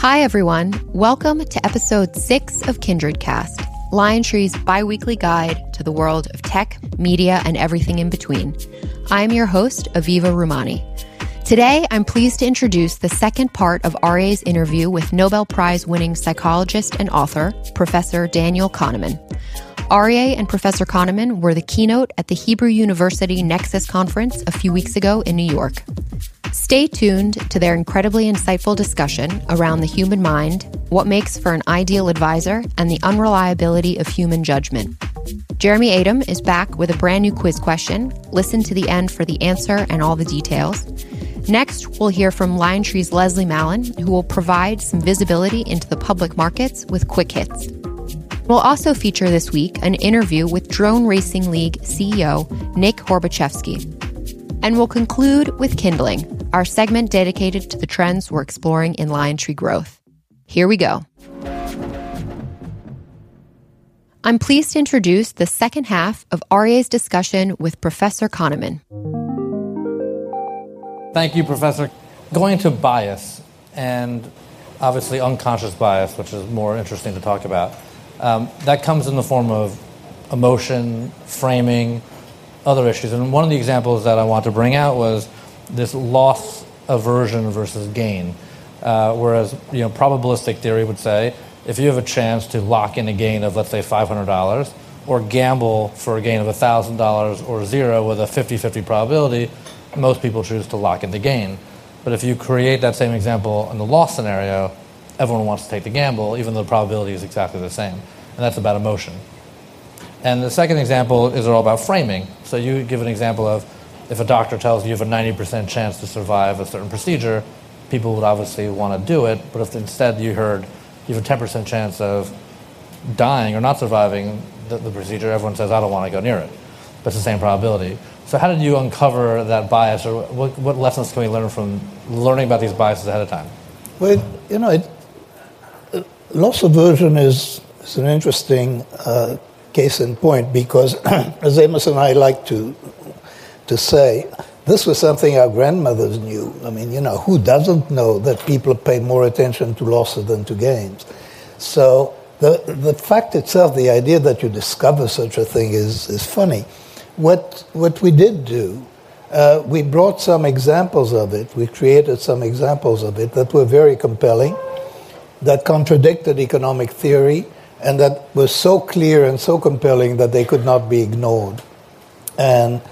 Hi, everyone. Welcome to episode six of Kindred Cast, LionTree's bi weekly guide to the world of tech, media, and everything in between. I'm your host, Aviva Rumani. Today, I'm pleased to introduce the second part of Aryeh's interview with Nobel Prize winning psychologist and author, Professor Daniel Kahneman. Aryeh and Professor Kahneman were the keynote at the Hebrew University Nexus Conference a few weeks ago in New York. Stay tuned to their incredibly insightful discussion around the human mind, what makes for an ideal advisor, and the unreliability of human judgment. Jeremy Adom is back with a brand new quiz question. Listen to the end for the answer and all the details. Next, we'll hear from LionTree's Leslie Mallon, who will provide some visibility into the public markets with quick hits. We'll also feature this week an interview with Drone Racing League CEO Nick Horbaczewski. And we'll conclude with Kindling, our segment dedicated to the trends we're exploring in LionTree growth. Here we go. I'm pleased to introduce the second half of Aryeh's discussion with Professor Kahneman. Thank you, Professor. Going to bias and obviously unconscious bias, which is more interesting to talk about. Um, that comes in the form of emotion, framing, other issues. And one of the examples that I want to bring out was this loss aversion versus gain. Uh, whereas, you know, probabilistic theory would say if you have a chance to lock in a gain of, let's say, $500 or gamble for a gain of $1,000 or zero with a 50 50 probability, most people choose to lock in the gain. But if you create that same example in the loss scenario, everyone wants to take the gamble, even though the probability is exactly the same. And that's about emotion. And the second example is all about framing. So you give an example of if a doctor tells you you have a 90% chance to survive a certain procedure, people would obviously want to do it. But if instead you heard you have a 10% chance of dying or not surviving the, the procedure, everyone says, I don't want to go near it. But it's the same probability. So how did you uncover that bias, or what, what lessons can we learn from learning about these biases ahead of time? Well, you know, it, loss aversion is, is an interesting uh, case in point because, as Amos and I like to, to say, this was something our grandmothers knew. I mean, you know, who doesn't know that people pay more attention to losses than to gains? So the, the fact itself, the idea that you discover such a thing is, is funny. What, what we did do, uh, we brought some examples of it, we created some examples of it that were very compelling that contradicted economic theory and that was so clear and so compelling that they could not be ignored. And,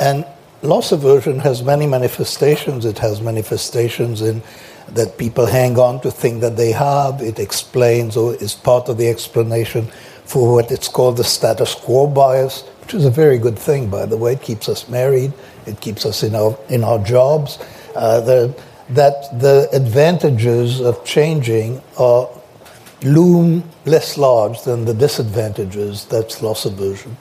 and loss aversion has many manifestations. It has manifestations in that people hang on to things that they have. It explains or is part of the explanation for what it's called the status quo bias, which is a very good thing, by the way. It keeps us married. It keeps us in our, in our jobs. Uh, the, that the advantages of changing are loom less large than the disadvantages that's loss aversion.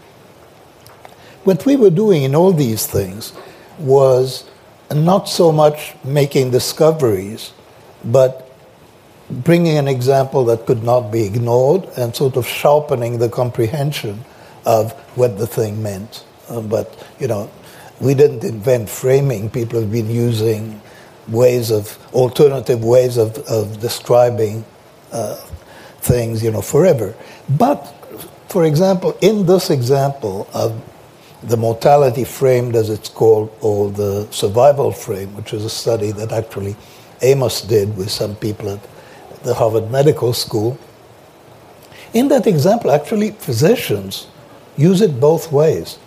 What we were doing in all these things was not so much making discoveries, but bringing an example that could not be ignored and sort of sharpening the comprehension of what the thing meant. Uh, but, you know, we didn't invent framing. People have been using ways of alternative ways of, of describing uh, things, you know, forever. But, for example, in this example of the mortality framed, as it's called, or the survival frame, which is a study that actually Amos did with some people at the Harvard Medical School. In that example, actually, physicians use it both ways.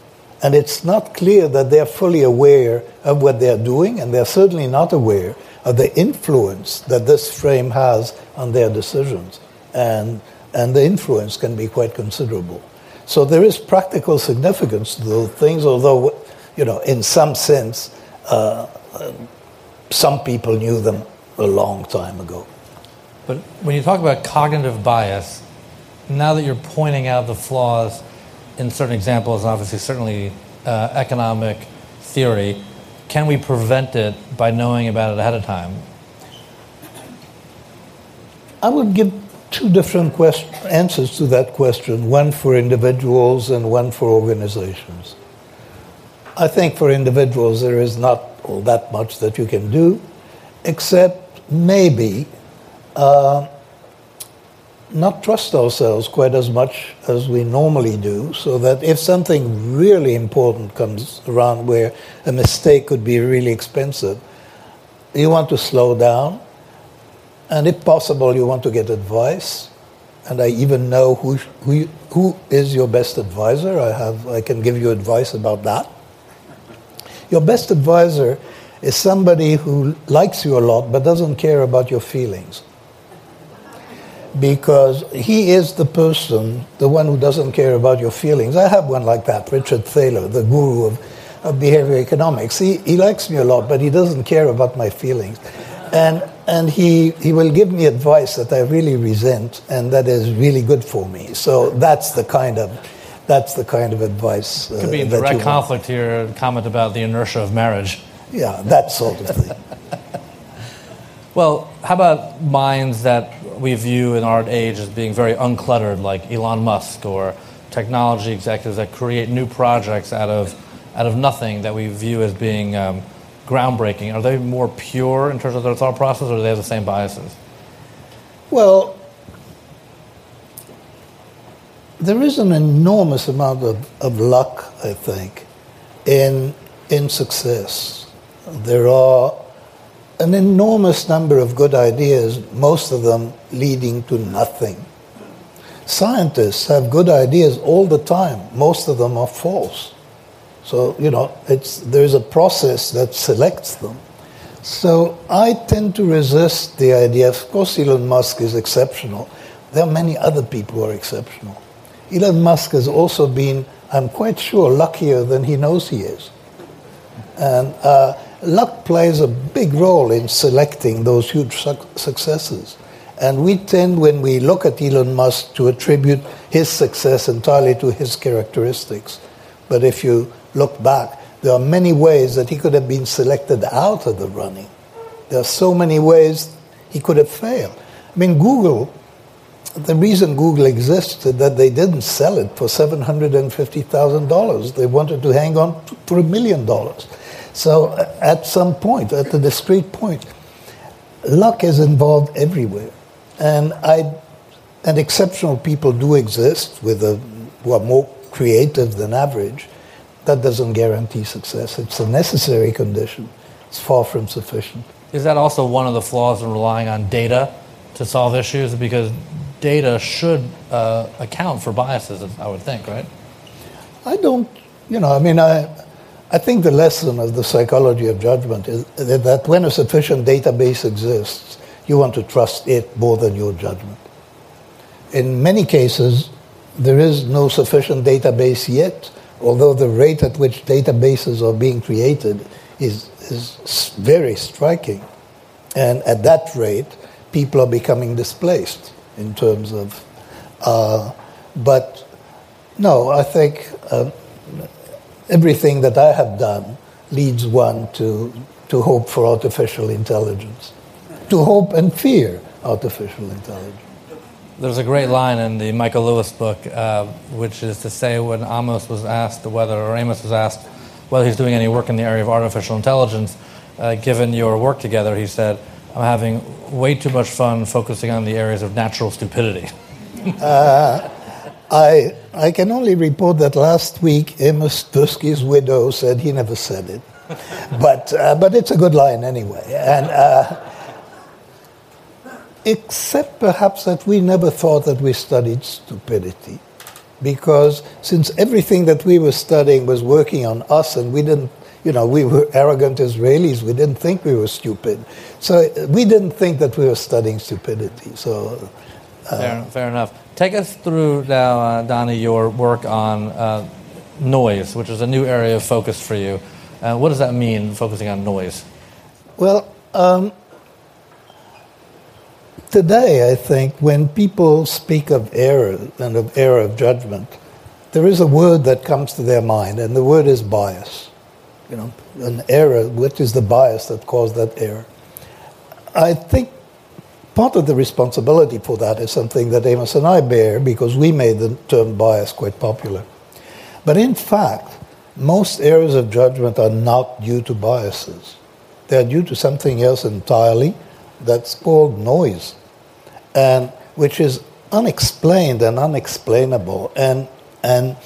And it's not clear that they're fully aware of what they're doing, and they're certainly not aware of the influence that this frame has on their decisions. And, and the influence can be quite considerable. So there is practical significance to those things, although, you know, in some sense, uh, uh, some people knew them a long time ago. But when you talk about cognitive bias, now that you're pointing out the flaws in certain examples, obviously, certainly uh, economic theory, can we prevent it by knowing about it ahead of time? I would give two different quest- answers to that question one for individuals and one for organizations. I think for individuals, there is not all that much that you can do, except maybe uh, not trust ourselves quite as much as we normally do, so that if something really important comes around where a mistake could be really expensive, you want to slow down, and if possible, you want to get advice. And I even know who, who, who is your best advisor. I, have, I can give you advice about that. Your best advisor is somebody who likes you a lot but doesn't care about your feelings because he is the person, the one who doesn't care about your feelings. I have one like that, Richard Thaler, the guru of, of behavior economics. He, he likes me a lot, but he doesn't care about my feelings. And, and he, he will give me advice that I really resent and that is really good for me. So that's the kind of, that's the kind of advice. Uh, Could be in direct conflict here, comment about the inertia of marriage. Yeah, that sort of thing. well, how about minds that we view in our age as being very uncluttered, like Elon Musk or technology executives that create new projects out of, out of nothing that we view as being um, groundbreaking? Are they more pure in terms of their thought process, or do they have the same biases? Well, there is an enormous amount of, of luck, I think, in, in success. There are an enormous number of good ideas, most of them leading to nothing. Scientists have good ideas all the time, most of them are false. So, you know, it's, there's a process that selects them. So I tend to resist the idea. Of course, Elon Musk is exceptional. There are many other people who are exceptional. Elon Musk has also been, I'm quite sure, luckier than he knows he is. And uh, luck plays a big role in selecting those huge su- successes. And we tend, when we look at Elon Musk, to attribute his success entirely to his characteristics. But if you look back, there are many ways that he could have been selected out of the running. There are so many ways he could have failed. I mean, Google, the reason Google existed that they didn't sell it for $750,000. They wanted to hang on for a million dollars. So uh, at some point, at a discrete point, luck is involved everywhere. And, I, and exceptional people do exist with a, who are more creative than average. That doesn't guarantee success. It's a necessary condition. It's far from sufficient. Is that also one of the flaws in relying on data to solve issues? Because data should uh, account for biases, I would think, right? I don't, you know, I mean, I, I think the lesson of the psychology of judgment is that when a sufficient database exists, you want to trust it more than your judgment. In many cases, there is no sufficient database yet, although the rate at which databases are being created is, is very striking. And at that rate, people are becoming displaced in terms of. Uh, but no, I think uh, everything that I have done leads one to, to hope for artificial intelligence, to hope and fear artificial intelligence. There's a great line in the Michael Lewis book, uh, which is to say when Amos was asked whether, or Amos was asked whether he's doing any work in the area of artificial intelligence, uh, given your work together, he said, I'm having way too much fun focusing on the areas of natural stupidity. uh, I, I can only report that last week Amos Tversky's widow said he never said it. but, uh, but it's a good line anyway. And, uh, except perhaps that we never thought that we studied stupidity. Because since everything that we were studying was working on us and we didn't, you know, we were arrogant Israelis, we didn't think we were stupid. So we didn't think that we were studying stupidity. So. Uh, fair, fair enough. Take us through now, uh, Donnie, your work on uh, noise, which is a new area of focus for you. Uh, what does that mean, focusing on noise? Well, um, today, I think, when people speak of error and of error of judgment, there is a word that comes to their mind, and the word is bias. You know, an error, what is the bias that caused that error? I think Part of the responsibility for that is something that Amos and I bear because we made the term bias quite popular. But in fact, most errors of judgment are not due to biases. They are due to something else entirely that's called noise. And which is unexplained and unexplainable. And, and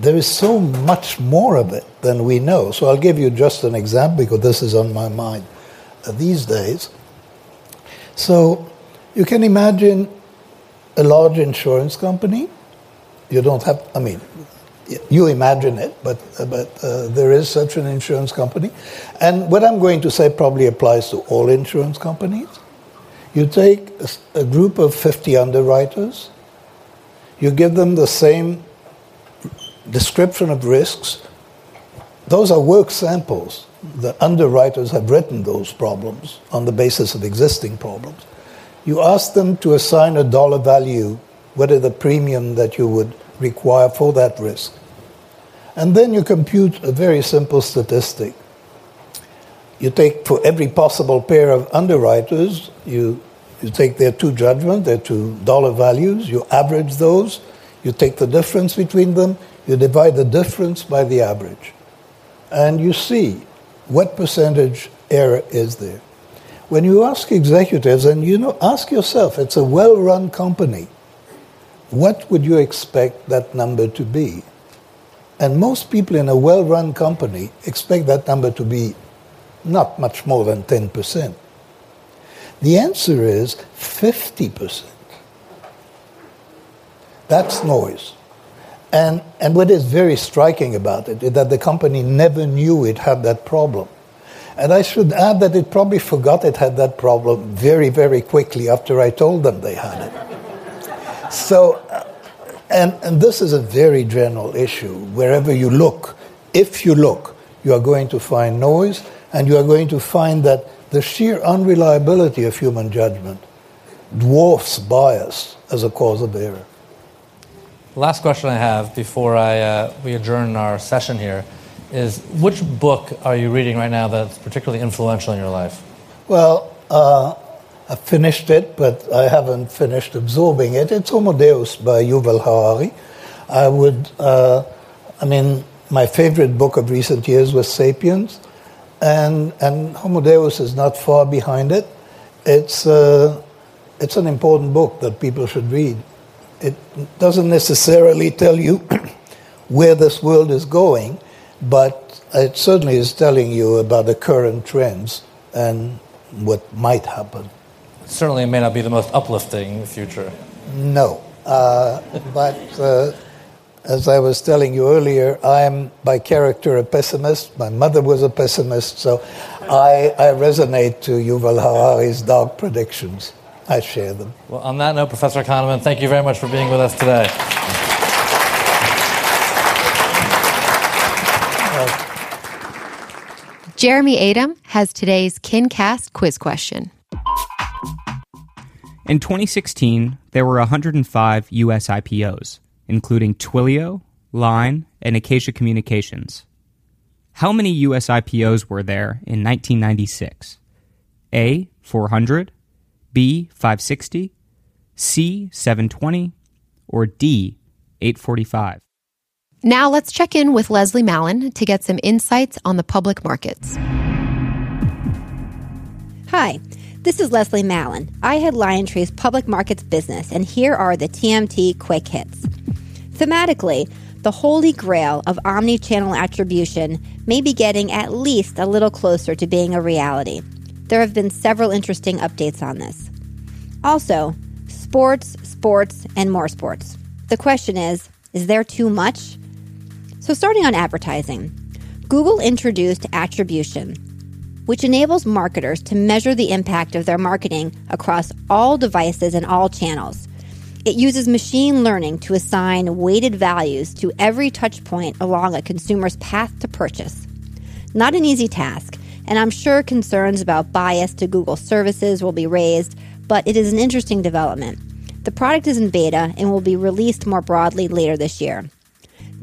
there is so much more of it than we know. So I'll give you just an example because this is on my mind uh, these days. So you can imagine a large insurance company. You don't have, I mean, you imagine it, but, uh, but uh, there is such an insurance company. And what I'm going to say probably applies to all insurance companies. You take a, group of 50 underwriters, you give them the same description of risks. Those are work samples. The underwriters have written those problems on the basis of existing problems. You ask them to assign a dollar value, what is the premium that you would require for that risk. And then you compute a very simple statistic. You take for every possible pair of underwriters, you, you take their two judgments, their two dollar values, you average those, you take the difference between them, you divide the difference by the average. And you see what percentage error is there. When you ask executives, and you know, ask yourself, it's a well run company, what would you expect that number to be? And most people in a well run company expect that number to be not much more than 10%. The answer is 50%. That's noise. And, and what is very striking about it is that the company never knew it had that problem. And I should add that it probably forgot it had that problem very, very quickly after I told them they had it. So, uh, and, and this is a very general issue. Wherever you look, if you look, you are going to find noise, and you are going to find that the sheer unreliability of human judgment dwarfs bias as a cause of error. Last question I have before I, uh, we adjourn our session here is which book are you reading right now that's particularly influential in your life? Well, uh, I finished it, but I haven't finished absorbing it. It's Homo Deus by Yuval Harari. I would, uh, I mean, my favorite book of recent years was Sapiens, and, and Homo Deus is not far behind it. It's, uh, it's an important book that people should read. It doesn't necessarily tell you where this world is going, but it certainly is telling you about the current trends and what might happen. Certainly, it may not be the most uplifting future. No. Uh, but uh, as I was telling you earlier, I am by character a pessimist. My mother was a pessimist, so I, I resonate to Yuval Harari's dark predictions. I share them. Well, on that note, Professor Kahneman, thank you very much for being with us today. Jeremy Adam has today's KinCast quiz question. In 2016, there were 105 U.S. IPOs, including Twilio, Line, and Acacia Communications. How many U.S. IPOs were there in 1996? A. 400, B. 560, C. 720, or D. 845? Now let's check in with Leslie Mallon to get some insights on the public markets. Hi, this is Leslie Mallon. I head LionTree's public markets business, and here are the TMT quick hits. Thematically, the holy grail of omni channel attribution may be getting at least a little closer to being a reality. There have been several interesting updates on this. Also, sports, sports, and more sports. The question is is there too much? So, starting on advertising, Google introduced attribution, which enables marketers to measure the impact of their marketing across all devices and all channels. It uses machine learning to assign weighted values to every touchpoint along a consumer's path to purchase. Not an easy task, and I'm sure concerns about bias to Google services will be raised, but it is an interesting development. The product is in beta and will be released more broadly later this year.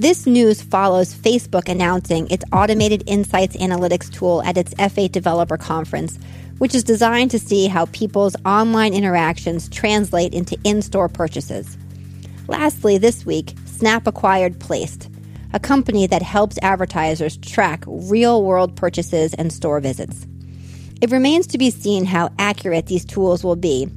This news follows Facebook announcing its automated insights analytics tool at its F8 developer conference, which is designed to see how people's online interactions translate into in store purchases. Lastly, this week, Snap acquired Placed, a company that helps advertisers track real world purchases and store visits. It remains to be seen how accurate these tools will be,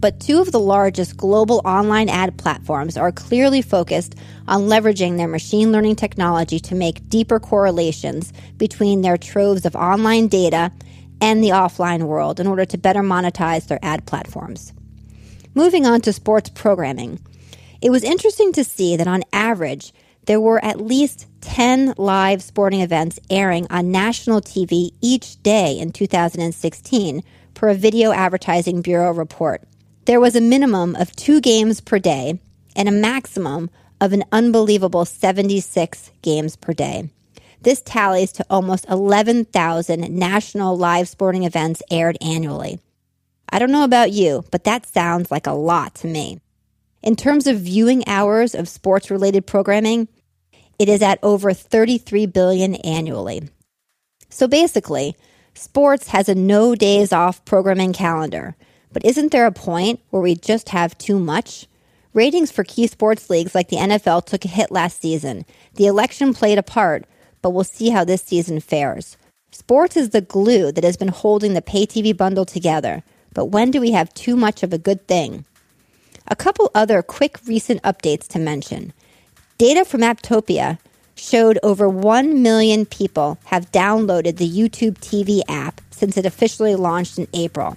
but two of the largest global online ad platforms are clearly focused on leveraging their machine learning technology to make deeper correlations between their troves of online data and the offline world in order to better monetize their ad platforms. Moving on to sports programming, it was interesting to see that on average, there were at least 10 live sporting events airing on national TV each day in 2016, per a Video Advertising Bureau report. There was a minimum of two games per day and a maximum of an unbelievable 76 games per day. This tallies to almost 11,000 national live sporting events aired annually. I don't know about you, but that sounds like a lot to me. In terms of viewing hours of sports related programming, it is at over 33 billion annually. So basically, sports has a no days off programming calendar. But isn't there a point where we just have too much? Ratings for key sports leagues like the NFL took a hit last season. The election played a part, but we'll see how this season fares. Sports is the glue that has been holding the pay TV bundle together. But when do we have too much of a good thing? A couple other quick recent updates to mention. Data from Apptopia showed over 1 million people have downloaded the YouTube TV app since it officially launched in April.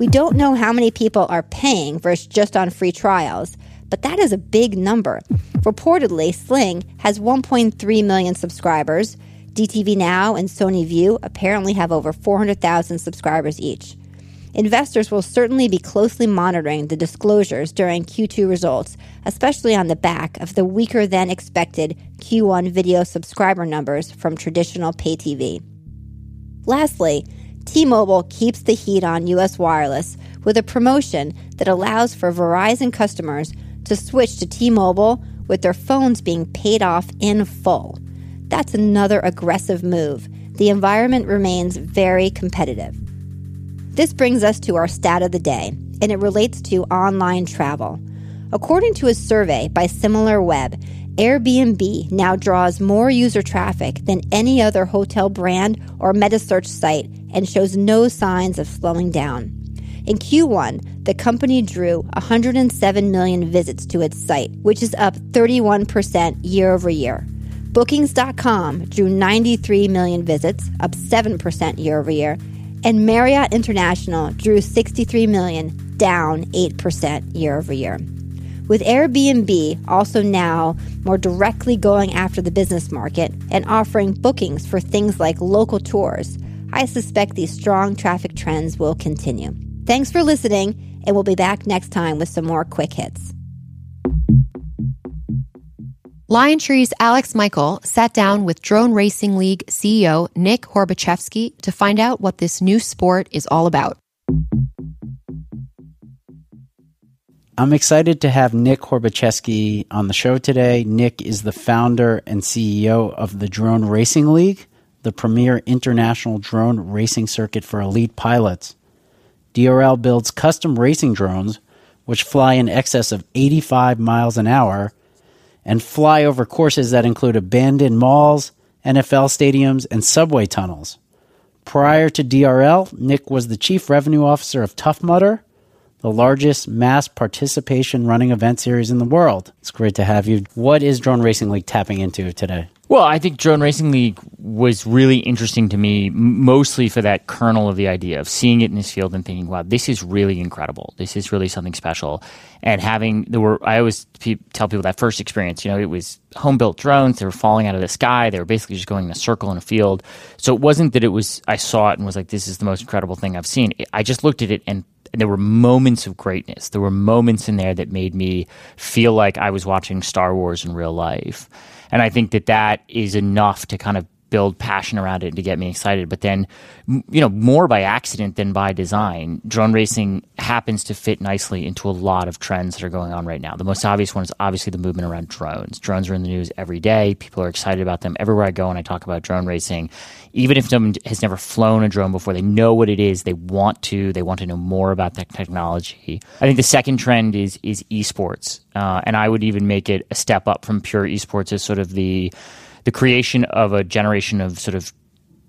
We don't know how many people are paying versus just on free trials, but that is a big number. Reportedly, Sling has 1.3 million subscribers. DTV Now and Sony Vue apparently have over 400,000 subscribers each. Investors will certainly be closely monitoring the disclosures during Q2 results, especially on the back of the weaker than expected Q1 video subscriber numbers from traditional pay TV. Lastly, T Mobile keeps the heat on US Wireless with a promotion that allows for Verizon customers to switch to T Mobile with their phones being paid off in full. That's another aggressive move. The environment remains very competitive. This brings us to our stat of the day, and it relates to online travel. According to a survey by SimilarWeb, Airbnb now draws more user traffic than any other hotel brand or metasearch site and shows no signs of slowing down. In Q1, the company drew 107 million visits to its site, which is up 31% year over year. Bookings.com drew 93 million visits, up 7% year over year, and Marriott International drew 63 million, down 8% year over year. With Airbnb also now more directly going after the business market and offering bookings for things like local tours, I suspect these strong traffic trends will continue. Thanks for listening, and we'll be back next time with some more quick hits. LionTree's Alex Michael sat down with Drone Racing League CEO Nick Horbaczewski to find out what this new sport is all about. I'm excited to have Nick Horbaczewski on the show today. Nick is the founder and CEO of the Drone Racing League, the premier international drone racing circuit for elite pilots. DRL builds custom racing drones, which fly in excess of 85 miles an hour and fly over courses that include abandoned malls, NFL stadiums, and subway tunnels. Prior to DRL, Nick was the chief revenue officer of Tough Mudder, the largest mass participation running event series in the world. It's great to have you. What is Drone Racing League tapping into today? Well, I think Drone Racing League was really interesting to me, mostly for that kernel of the idea of seeing it in this field and thinking, wow, this is really incredible. This is really something special. And having, there were, I always tell people that first experience, you know, it was home built drones. They were falling out of the sky. They were basically just going in a circle in a field. So it wasn't that it was, I saw it and was like, this is the most incredible thing I've seen. I just looked at it and there were moments of greatness. There were moments in there that made me feel like I was watching Star Wars in real life. And I think that that is enough to kind of build passion around it to get me excited. But then, you know, more by accident than by design, drone racing happens to fit nicely into a lot of trends that are going on right now. The most obvious one is obviously the movement around drones. Drones are in the news every day. People are excited about them. Everywhere I go and I talk about drone racing, even if someone has never flown a drone before, they know what it is. They want to. They want to know more about that technology. I think the second trend is is esports, uh, and I would even make it a step up from pure esports as sort of the the creation of a generation of sort of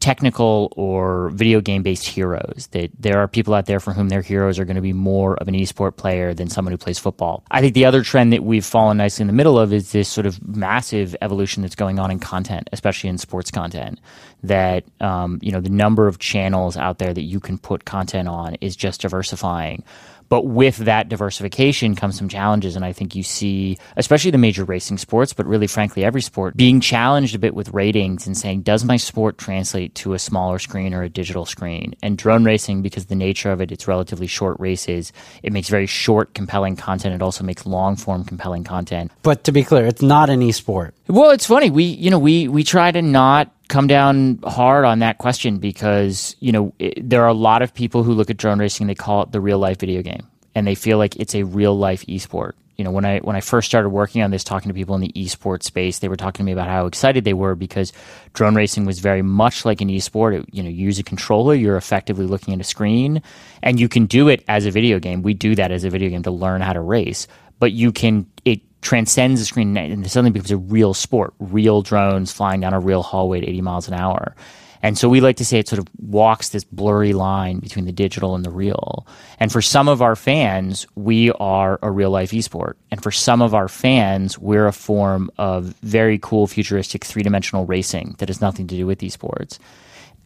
technical or video game based heroes. That there are people out there for whom their heroes are going to be more of an esport player than someone who plays football. I think the other trend that we've fallen nicely in the middle of is this sort of massive evolution that's going on in content, especially in sports content. That um, you know the number of channels out there that you can put content on is just diversifying. But with that diversification comes some challenges. And I think you see, especially the major racing sports, but really, frankly, every sport being challenged a bit with ratings and saying, does my sport translate to a smaller screen or a digital screen? And drone racing, because the nature of it, it's relatively short races. It makes very short, compelling content. It also makes long form, compelling content. But to be clear, it's not an esport. Well, it's funny. We, you know, we, we try to not come down hard on that question because you know it, there are a lot of people who look at drone racing and they call it the real life video game. And they feel like it's a real life esport. You know when i when i first started working on this talking to people in the esport space they were talking to me about how excited they were because drone racing was very much like an esport. It, you know you use a controller you're effectively looking at a screen and you can do it as a video game. We do that as a video game to learn how to race. But you can it transcends the screen and suddenly becomes a real sport, real drones flying down a real hallway at 80 miles an hour. And so we like to say it sort of walks this blurry line between the digital and the real. And for some of our fans, we are a real life esport. And for some of our fans, we're a form of very cool, futuristic, three dimensional racing that has nothing to do with esports.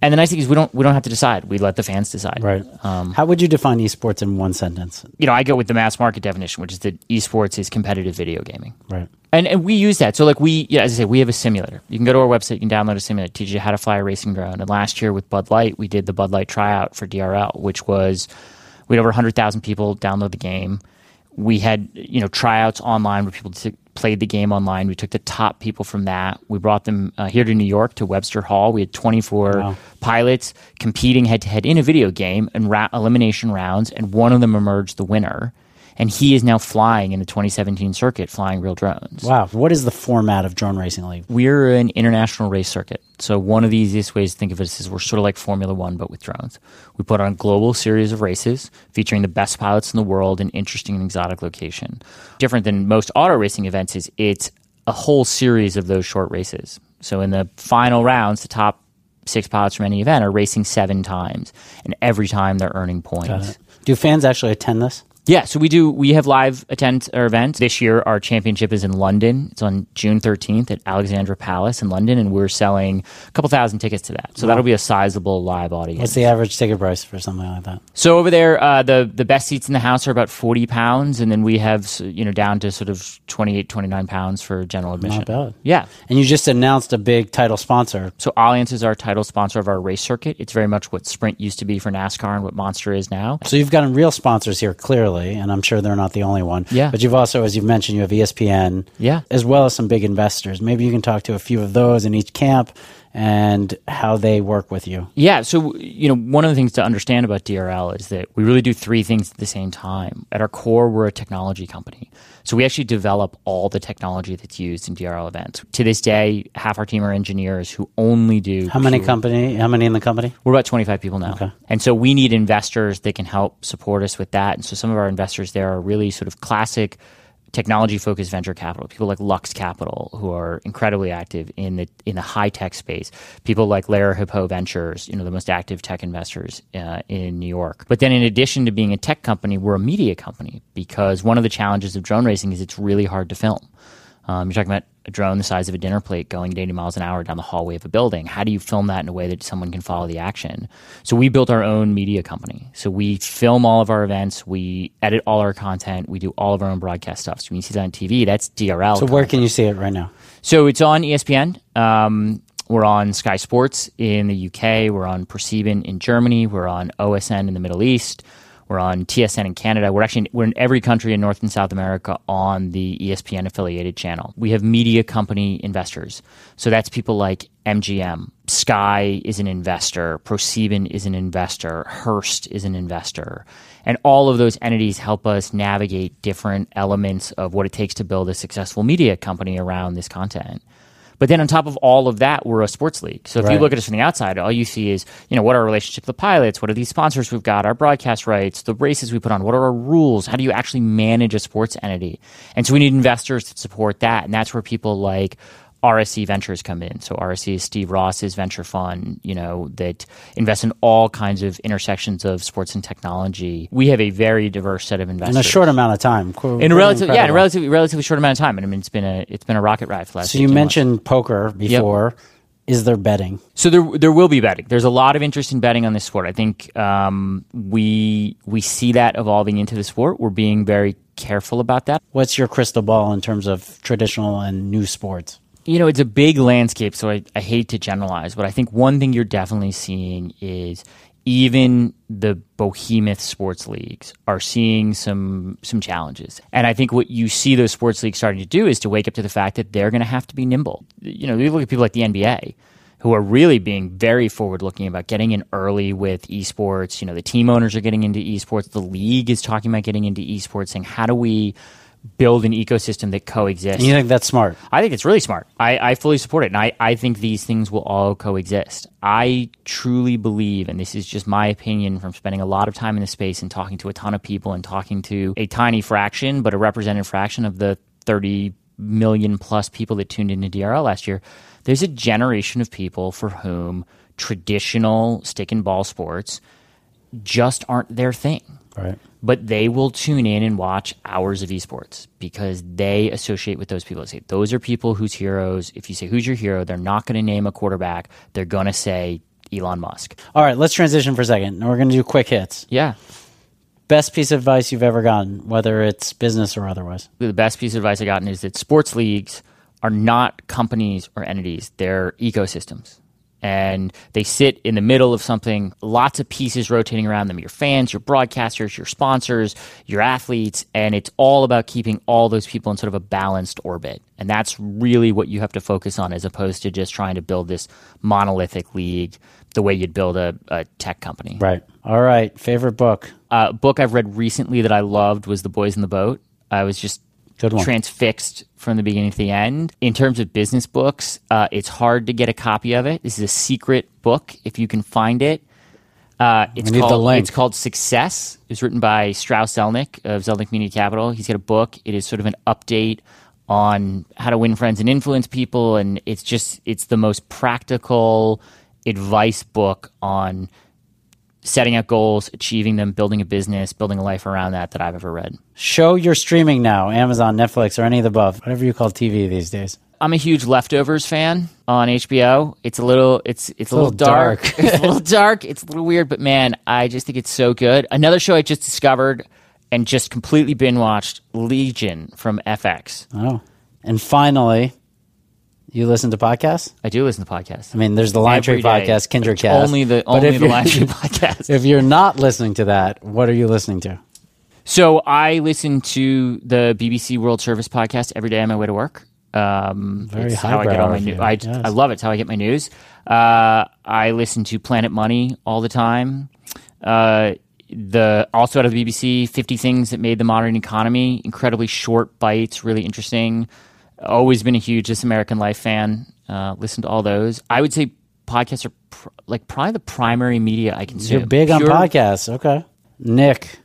And the nice thing is we don't we don't have to decide. We let the fans decide. Right. Um, How would you define esports in one sentence? You know, I go with the mass market definition, which is that esports is competitive video gaming. Right. And and we use that. So like we, yeah, as I say, we have a simulator. You can go to our website, you can download a simulator, teach you how to fly a racing drone. And last year with Bud Light, we did the Bud Light tryout for DRL, which was we had over 100,000 people download the game. We had you know tryouts online where people t- played the game online. We took the top people from that. We brought them uh, here to New York to Webster Hall. We had 24 wow. pilots competing head to head in a video game and ra- elimination rounds, and one of them emerged the winner and he is now flying in the 2017 circuit, flying real drones. Wow. What is the format of Drone Racing League? We're an international race circuit. So one of the easiest ways to think of it is we're sort of like Formula One, but with drones. We put on a global series of races featuring the best pilots in the world in interesting and exotic location. Different than most auto racing events is it's a whole series of those short races. So in the final rounds, the top six pilots from any event are racing seven times, and every time they're earning points. Do fans actually attend this? Yeah, so we do. We have live attend our event this year. Our championship is in London. It's on June thirteenth at Alexandra Palace in London, and we're selling a couple thousand tickets to that. So wow. that'll be a sizable live audience. What's the average ticket price for something like that? So over there, uh, the the best seats in the house are about forty pounds, and then we have you know down to sort of 28, 29 pounds for general admission. Not bad. Yeah, and you just announced a big title sponsor. So Allianz is our title sponsor of our race circuit. It's very much what Sprint used to be for NASCAR and what Monster is now. So you've gotten real sponsors here, clearly, and I'm sure they're they're not the only one. Yeah. But you've also, as you've mentioned, you have ESPN. Yeah. As well as some big investors. Maybe you can talk to a few of those in each camp and how they work with you. Yeah. So, you know, one of the things to understand about DRL is that we really do three things at the same time. At our core, we're a technology company. So we actually develop all the technology that's used in DRL events. To this day, half our team are engineers who only do. How many company? How many in the company? We're about 25 people now. Okay. And so we need investors that can help support us with that. And so some of our investors there are really sort of classic technology focused venture capital, people like Lux Capital, who are incredibly active in the in the high tech space, people like Lerer Hippeau Ventures, you know, the most active tech investors uh, in New York. But then, in addition to being a tech company, we're a media company because one of the challenges of drone racing is it's really hard to film. Um, you're talking about a drone the size of a dinner plate going at 80 miles an hour down the hallway of a building. How do you film that in a way that someone can follow the action? So we built our own media company. So we film all of our events, we edit all our content, we do all of our own broadcast stuff. So when you see that on TV, that's DRL. So content. where can you see it right now? So it's on ESPN. Um, we're on Sky Sports in the UK. We're on ProSieben in Germany. We're on OSN in the Middle East. We're on TSN in Canada. We're actually we're in every country in North and South America on the ESPN affiliated channel. We have media company investors. So that's people like MGM. Sky is an investor. ProSieben is an investor. Hearst is an investor. And all of those entities help us navigate different elements of what it takes to build a successful media company around this content. But then on top of all of that, we're a sports league. So if right. you look at us from the outside, all you see is, you know, what are our relationship with the pilots? What are these sponsors we've got? Our broadcast rights, the races we put on. What are our rules? How do you actually manage a sports entity? And so we need investors to support that. And that's where people like RSE Ventures come in. So RSE is Steve Ross's venture fund, you know, that invests in all kinds of intersections of sports and technology. We have a very diverse set of investors in a short amount of time. In a relative, yeah, in a relatively relatively short amount of time. And I mean, it's been a it's been a rocket ride for last. So you mentioned months. poker before. Yep. Is there betting? So there there will be betting. There's a lot of interest in betting on this sport. I think um, we we see that evolving into the sport. We're being very careful about that. What's your crystal ball in terms of traditional and new sports? You know, it's a big landscape, so I, I hate to generalize, but I think one thing you're definitely seeing is even the behemoth sports leagues are seeing some some challenges. And I think what you see those sports leagues starting to do is to wake up to the fact that they're going to have to be nimble. You know, you look at people like the NBA who are really being very forward looking about getting in early with esports. You know, the team owners are getting into esports. The league is talking about getting into esports, saying, how do we build an ecosystem that coexists? And you think that's smart? I think it's really smart. I, I fully support it. And I, I think these things will all coexist. I truly believe, and this is just my opinion from spending a lot of time in the space and talking to a ton of people and talking to a tiny fraction, but a representative fraction of the 30 million plus people that tuned into DRL last year there's a generation of people for whom traditional stick and ball sports just aren't their thing. Right. But they will tune in and watch hours of esports because they associate with those people. They say those are people whose heroes. If you say who's your hero, they're not going to name a quarterback. They're going to say Elon Musk. All right, let's transition for a second. We're going to do quick hits. Yeah. Best piece of advice you've ever gotten, whether it's business or otherwise. The best piece of advice I've gotten is that sports leagues are not companies or entities, they're ecosystems. And they sit in the middle of something, lots of pieces rotating around them your fans, your broadcasters, your sponsors, your athletes. And it's all about keeping all those people in sort of a balanced orbit. And that's really what you have to focus on as opposed to just trying to build this monolithic league the way you'd build a, a tech company. Right. All right. Favorite book? Uh, book I've read recently that I loved was The Boys in the Boat. I was just. Transfixed from the beginning to the end. In terms of business books, uh, it's hard to get a copy of it. This is a secret book if you can find it. Uh, it's need the called link. it's called Success. It's written by Strauss Zelnick of Zelnick Media Capital. He's got a book. It is sort of an update on how to win friends and influence people, and it's just it's the most practical advice book on setting up goals, achieving them, building a business, building a life around that that I've ever read. Show you're streaming now, Amazon, Netflix, or any of the above, whatever you call TV these days. I'm a huge Leftovers fan on HBO. It's a little, it's it's a, a little, little dark. dark. it's a little dark. It's a little weird, but man, I just think it's so good. Another show I just discovered and just completely binge watched, Legion from FX. Oh. And finally, you listen to podcasts? I do listen to podcasts. I mean, there's the LionTree day. podcast, Kindred It's Cast. Only the But only if the you're- Tree podcast. If you're not listening to that, what are you listening to? So I listen to the BBC World Service podcast every day on my way to work. Um, Very it's how I get highbrow all my of news. you. I, Yes. I love it. It's how I get my news. Uh, I listen to Planet Money all the time. Uh, the also out of the BBC, 50 things that made the modern economy. Incredibly short bites, really interesting. Always been a huge This American Life fan. Uh, listen to all those. I would say podcasts are pr- like probably the primary media I consume. You're big on podcasts. Okay. Nick,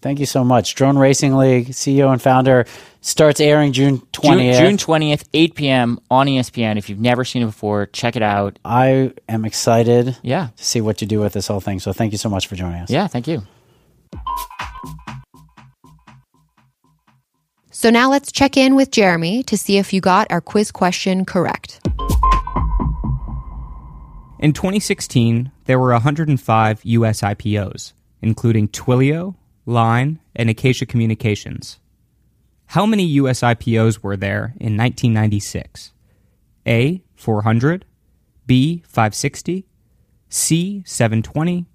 thank you so much. Drone Racing League, CEO and founder, starts airing June 20th. June, June 20th, 8 p.m. on ESPN. If you've never seen it before, check it out. I am excited Yeah. to see what you do with this whole thing. So thank you so much for joining us. Yeah, thank you. So now let's check in with Jeremy to see if you got our quiz question correct. In 2016, there were 105 U.S. IPOs, including Twilio, Line, and Acacia Communications. How many U.S. IPOs were there in 1996? A. 400, B. 560, C. 720,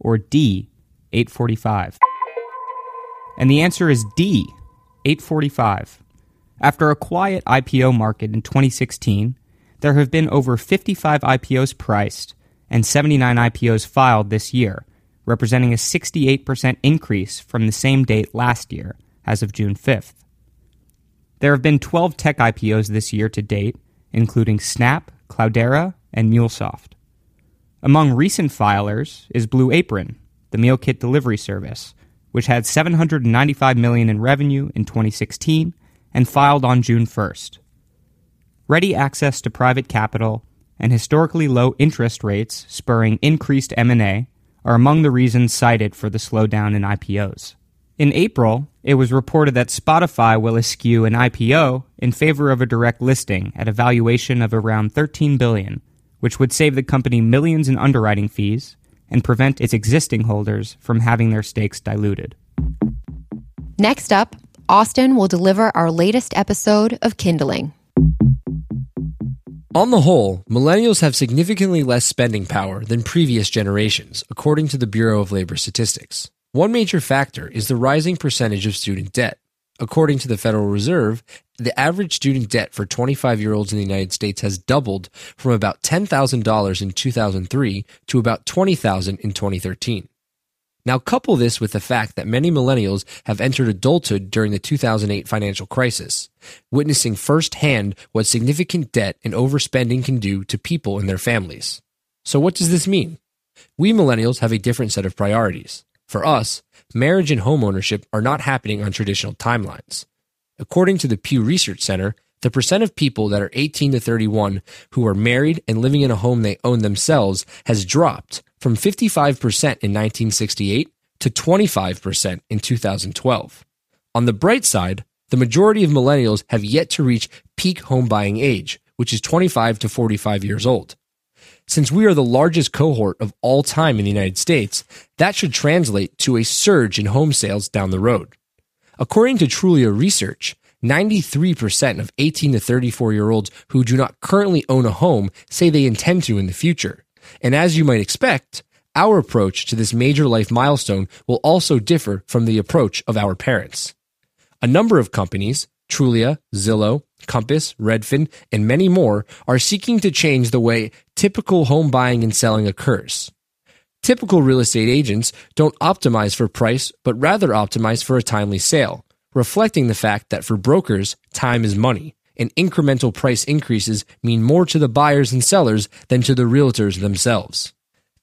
or D. 845? And the answer is D. 845. After a quiet IPO market in 2016, there have been over 55 IPOs priced and 79 IPOs filed this year, representing a 68% increase from the same date last year, as of June 5th. There have been 12 tech IPOs this year to date, including Snap, Cloudera, and MuleSoft. Among recent filers is Blue Apron, the meal kit delivery service, which had 795 million in revenue in 2016 and filed on June 1st. ready access to private capital, and historically low interest rates spurring increased M&A are among the reasons cited for the slowdown in IPOs. In April, it was reported that Spotify will eschew an IPO in favor of a direct listing at a valuation of around 13 billion, which would save the company millions in underwriting fees and prevent its existing holders from having their stakes diluted. Next up, Austin will deliver our latest episode of Kindling. On the whole, millennials have significantly less spending power than previous generations, according to the Bureau of Labor Statistics. One major factor is the rising percentage of student debt. According to the Federal Reserve, the average student debt for 25 year olds in the United States has doubled from about $10,000 in 2003 to about $20,000 in 2013. Now, couple this with the fact that many millennials have entered adulthood during the 2008 financial crisis, witnessing firsthand what significant debt and overspending can do to people and their families. So, what does this mean? We millennials have a different set of priorities. For us, marriage and homeownership are not happening on traditional timelines. According to the Pew Research Center, the percent of people that are 18 to 31 who are married and living in a home they own themselves has dropped from 55% in 1968 to 25% in 2012. On the bright side, the majority of millennials have yet to reach peak home buying age, which is 25 to 45 years old. Since we are the largest cohort of all time in the United States, that should translate to a surge in home sales down the road. According to Trulia Research, 93% of 18 to 34 year olds who do not currently own a home say they intend to in the future. And as you might expect, our approach to this major life milestone will also differ from the approach of our parents. A number of companies, Trulia, Zillow, Compass, Redfin, and many more, are seeking to change the way typical home buying and selling occurs. Typical real estate agents don't optimize for price, but rather optimize for a timely sale, reflecting the fact that for brokers, time is money, and incremental price increases mean more to the buyers and sellers than to the realtors themselves.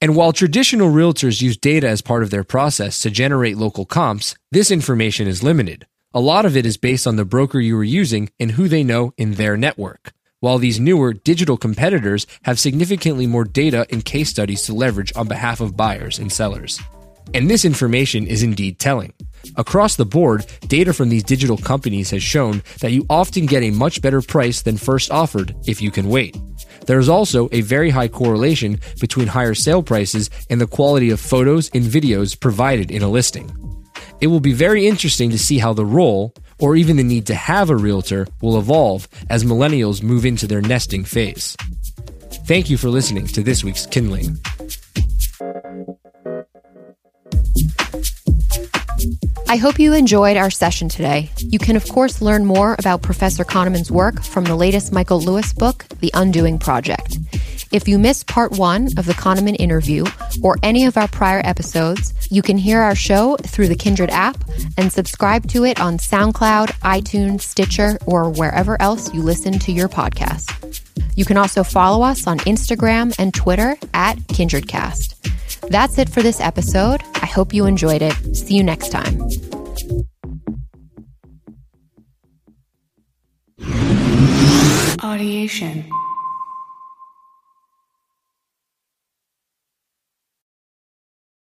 And while traditional realtors use data as part of their process to generate local comps, this information is limited. A lot of it is based on the broker you are using and who they know in their network. While these newer digital competitors have significantly more data and case studies to leverage on behalf of buyers and sellers. And this information is indeed telling. Across the board, data from these digital companies has shown that you often get a much better price than first offered if you can wait. There is also a very high correlation between higher sale prices and the quality of photos and videos provided in a listing. It will be very interesting to see how the role, or even the need to have a realtor, will evolve as millennials move into their nesting phase. Thank you for listening to this week's Kindling. I hope you enjoyed our session today. You can, of course, learn more about Professor Kahneman's work from the latest Michael Lewis book, The Undoing Project. If you missed part one of the Kahneman interview or any of our prior episodes, you can hear our show through the Kindred app and subscribe to it on SoundCloud, iTunes, Stitcher, or wherever else you listen to your podcast. You can also follow us on Instagram and Twitter at KindredCast. That's it for this episode. I hope you enjoyed it. See you next time. Audiation.